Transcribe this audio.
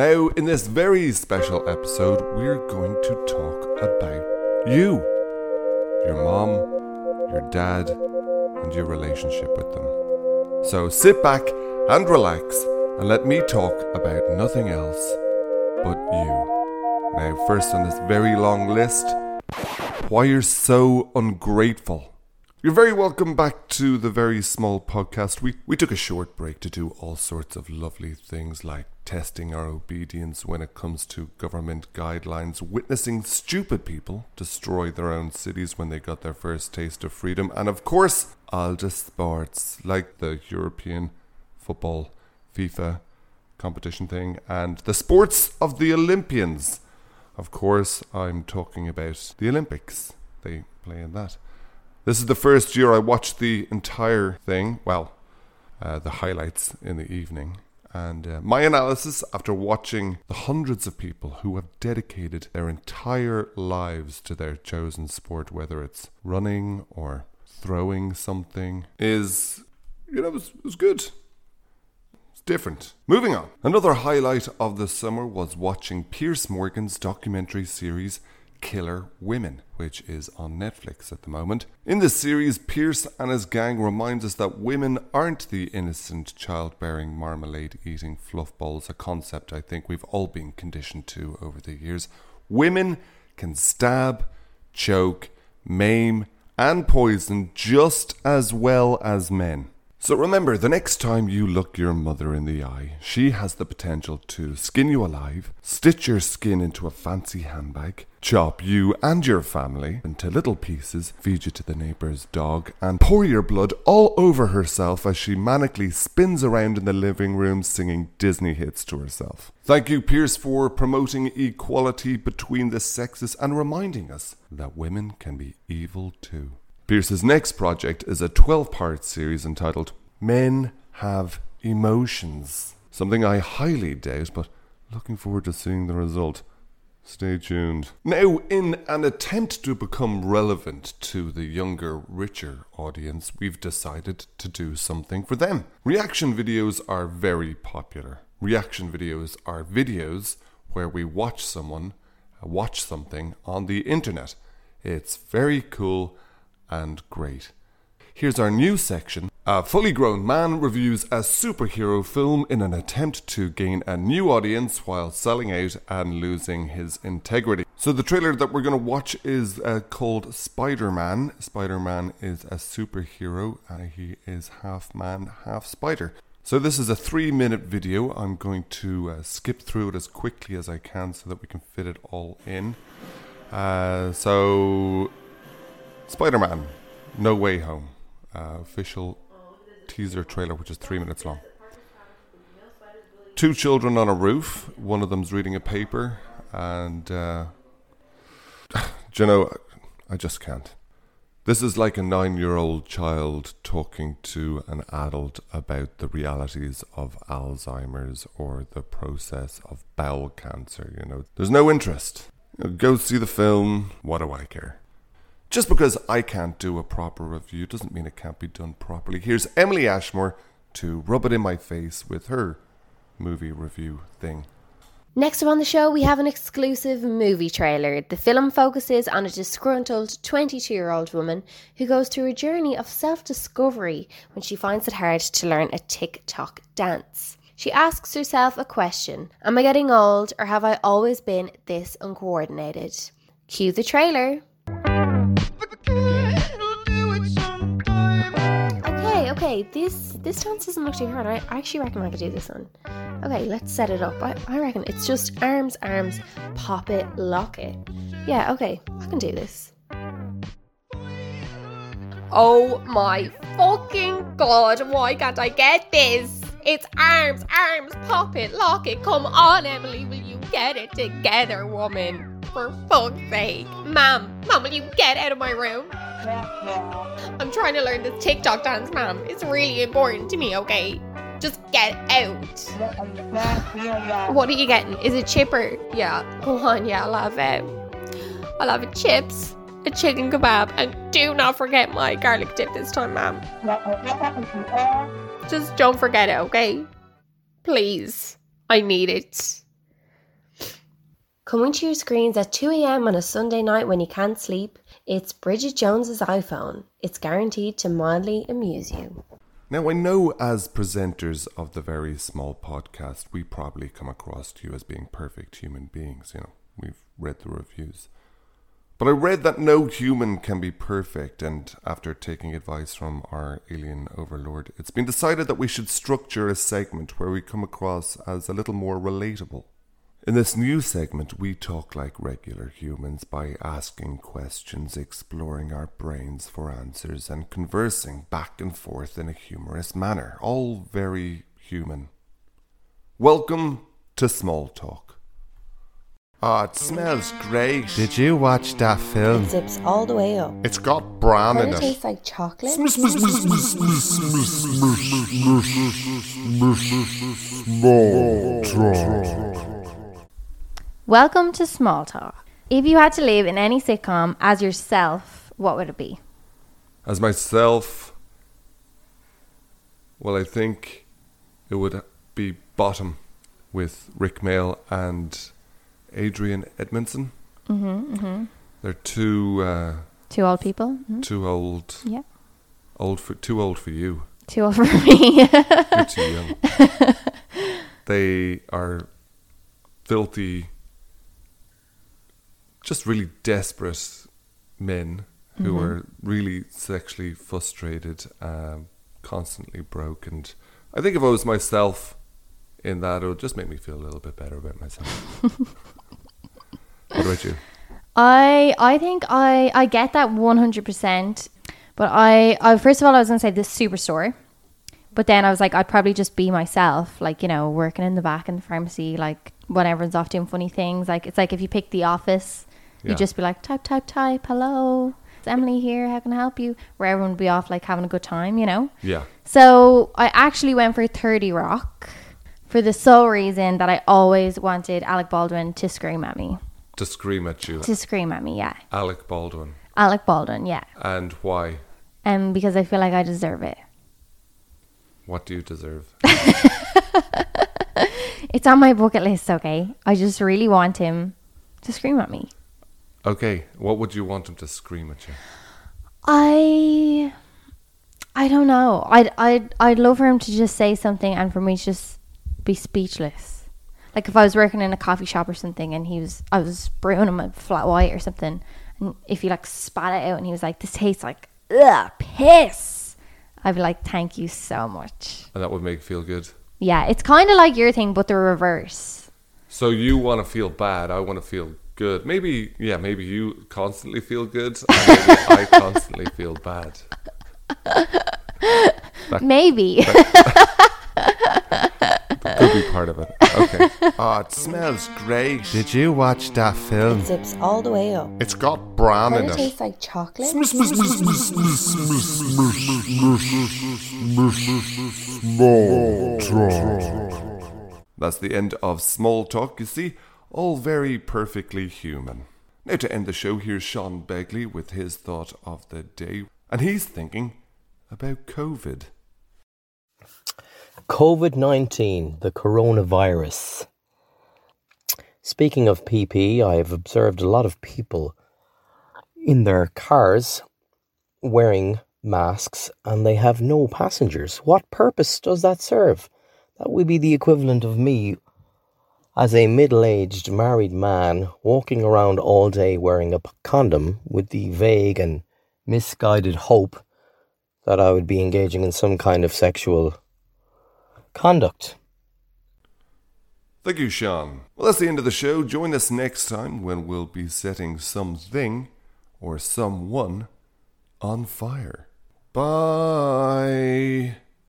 Now, in this very special episode, we're going to talk about you, your mom, your dad, and your relationship with them. So sit back and relax and let me talk about nothing else but you. Now, first on this very long list, why you're so ungrateful. You're very welcome back to the very small podcast. We, we took a short break to do all sorts of lovely things like testing our obedience when it comes to government guidelines, witnessing stupid people destroy their own cities when they got their first taste of freedom, and of course, all the sports like the European football, FIFA competition thing, and the sports of the Olympians. Of course, I'm talking about the Olympics. They play in that. This is the first year I watched the entire thing. Well, uh, the highlights in the evening. And uh, my analysis after watching the hundreds of people who have dedicated their entire lives to their chosen sport, whether it's running or throwing something, is, you know, it was, it was good. It's different. Moving on. Another highlight of the summer was watching Piers Morgan's documentary series Killer Women, which is on Netflix at the moment. In this series, Piers and his gang reminds us that women aren't the innocent childbearing marmalade eating fluff balls, a concept I think we've all been conditioned to over the years. Women can stab, choke, maim, and poison just as well as men. So remember, the next time you look your mother in the eye, she has the potential to skin you alive, stitch your skin into a fancy handbag, chop you and your family into little pieces, feed you to the neighbour's dog, and pour your blood all over herself as she manically spins around in the living room singing Disney hits to herself. Thank you, Piers, for promoting equality between the sexes and reminding us that women can be evil too. Piers's next project is a 12 part series entitled Men Have Emotions. Something I highly doubt, but looking forward to seeing the result. Stay tuned. Now, in an attempt to become relevant to the younger, richer audience, we've decided to do something for them. Reaction videos are very popular. Reaction videos are videos where we watch someone watch something on the internet. It's very cool and great. Here's our new section. A fully grown man reviews a superhero film in an attempt to gain a new audience while selling out and losing his integrity. So, the trailer that we're going to watch is uh, called Spider Man. Spider Man is a superhero, he is half man, half spider. So, this is a three minute video. I'm going to uh, skip through it as quickly as I can so that we can fit it all in. Uh, so, Spider Man, No Way Home, uh, official teaser trailer, which is three minutes long. Two children on a roof, one of them's reading a paper, and, uh, you know, I just can't. This is like a nine year old child talking to an adult about the realities of Alzheimer's or the process of bowel cancer. You know, there's no interest. Go see the film. What do I care? Just because I can't do a proper review doesn't mean it can't be done properly. Here's Emily Ashmore to rub it in my face with her movie review thing. Next up on the show, we have an exclusive movie trailer. The film focuses on a disgruntled 22 year old woman who goes through a journey of self discovery when she finds it hard to learn a TikTok dance. She asks herself a question Am I getting old or have I always been this uncoordinated? Cue the trailer. This this dance doesn't look too hard. I, I actually reckon I could do this one. Okay, let's set it up. I, I reckon it's just arms, arms, pop it, lock it. Yeah, okay, I can do this. Oh my fucking god, why can't I get this? It's arms, arms, pop it, lock it. Come on, Emily, will you get it together, woman? For fuck's sake. Mom, mom, will you get out of my room? I'm trying to learn this TikTok dance, ma'am. It's really important to me, okay? Just get out. What are you getting? Is it chipper? Yeah, go on, yeah, I'll have it. I'll have a chips, a chicken kebab, and do not forget my garlic dip this time, ma'am. Just don't forget it, okay? Please. I need it. Coming to your screens at 2am on a Sunday night when you can't sleep, it's Bridget Jones's iPhone. It's guaranteed to mildly amuse you. Now, I know as presenters of the very small podcast, we probably come across to you as being perfect human beings. You know, we've read the reviews. But I read that no human can be perfect, and after taking advice from our alien overlord, it's been decided that we should structure a segment where we come across as a little more relatable. In this new segment, we talk like regular humans by asking questions, exploring our brains for answers, and conversing back and forth in a humorous manner. All very human. Welcome to Small Talk. Ah, it smells great. Did you watch that film? It zips all the way up. It's got bran in it it. taste like chocolate? Welcome to Small Talk. If you had to live in any sitcom as yourself, what would it be? As myself, well, I think it would be Bottom with Rik Mayall and Adrian Edmondson. Mm-hmm, mm-hmm. They're two uh, Two old people? Mhm. too old, Yeah. old for too old for you. Too old for me. You're too young. they are filthy, just really desperate men who are really sexually frustrated, um, constantly broke. And I think if I was myself in that, it would just make me feel a little bit better about myself. what about you? I I think I I get that one hundred percent. But I, I first of all I was gonna say this superstore. But then I was like, I'd probably just be myself, like, you know, working in the back in the pharmacy, like when everyone's off doing funny things. Like it's like if you pick the office, Yeah. you'd just be like, type, type, type, hello. It's Emily here, how can I help you? Where everyone would be off like having a good time, you know? Yeah. So I actually went for 30 Rock for the sole reason that I always wanted Alec Baldwin to scream at me. To scream at you, To scream at me, yeah. Alec Baldwin. Alec Baldwin, yeah. And why? Um, because I feel like I deserve it. What do you deserve? It's on my bucket list, okay? I just really want him to scream at me. Okay, what would you want him to scream at you? I I don't know. I'd I'd I'd love for him to just say something and for me to just be speechless. Like if I was working in a coffee shop or something and he was I was brewing him a flat white or something and if he like spat it out and he was like, This tastes like ugh piss I'd be like, Thank you so much. And that would make feel good. Yeah, it's kinda like your thing but the reverse. So you want to feel bad. I want to feel good. Maybe, yeah, maybe you constantly feel good. And maybe I constantly feel bad. Maybe. Could be part of it. Okay. Ah, it smells great. Did you watch that film? It zips all the way up. It's got bran in it it. taste like chocolate? That's the end of small talk. You see, all very perfectly human. Now to end the show, here's Sean Begley with his thought of the day, and he's thinking about COVID. COVID 19, the coronavirus. Speaking of PP, I have observed a lot of people in their cars wearing masks and they have no passengers. What purpose does that serve? That would be the equivalent of me as a middle aged married man walking around all day wearing a condom with the vague and misguided hope that I would be engaging in some kind of sexual conduct. Thank you, Sean. Well, that's the end of the show. Join us next time when we'll be setting something or someone on fire. Bye.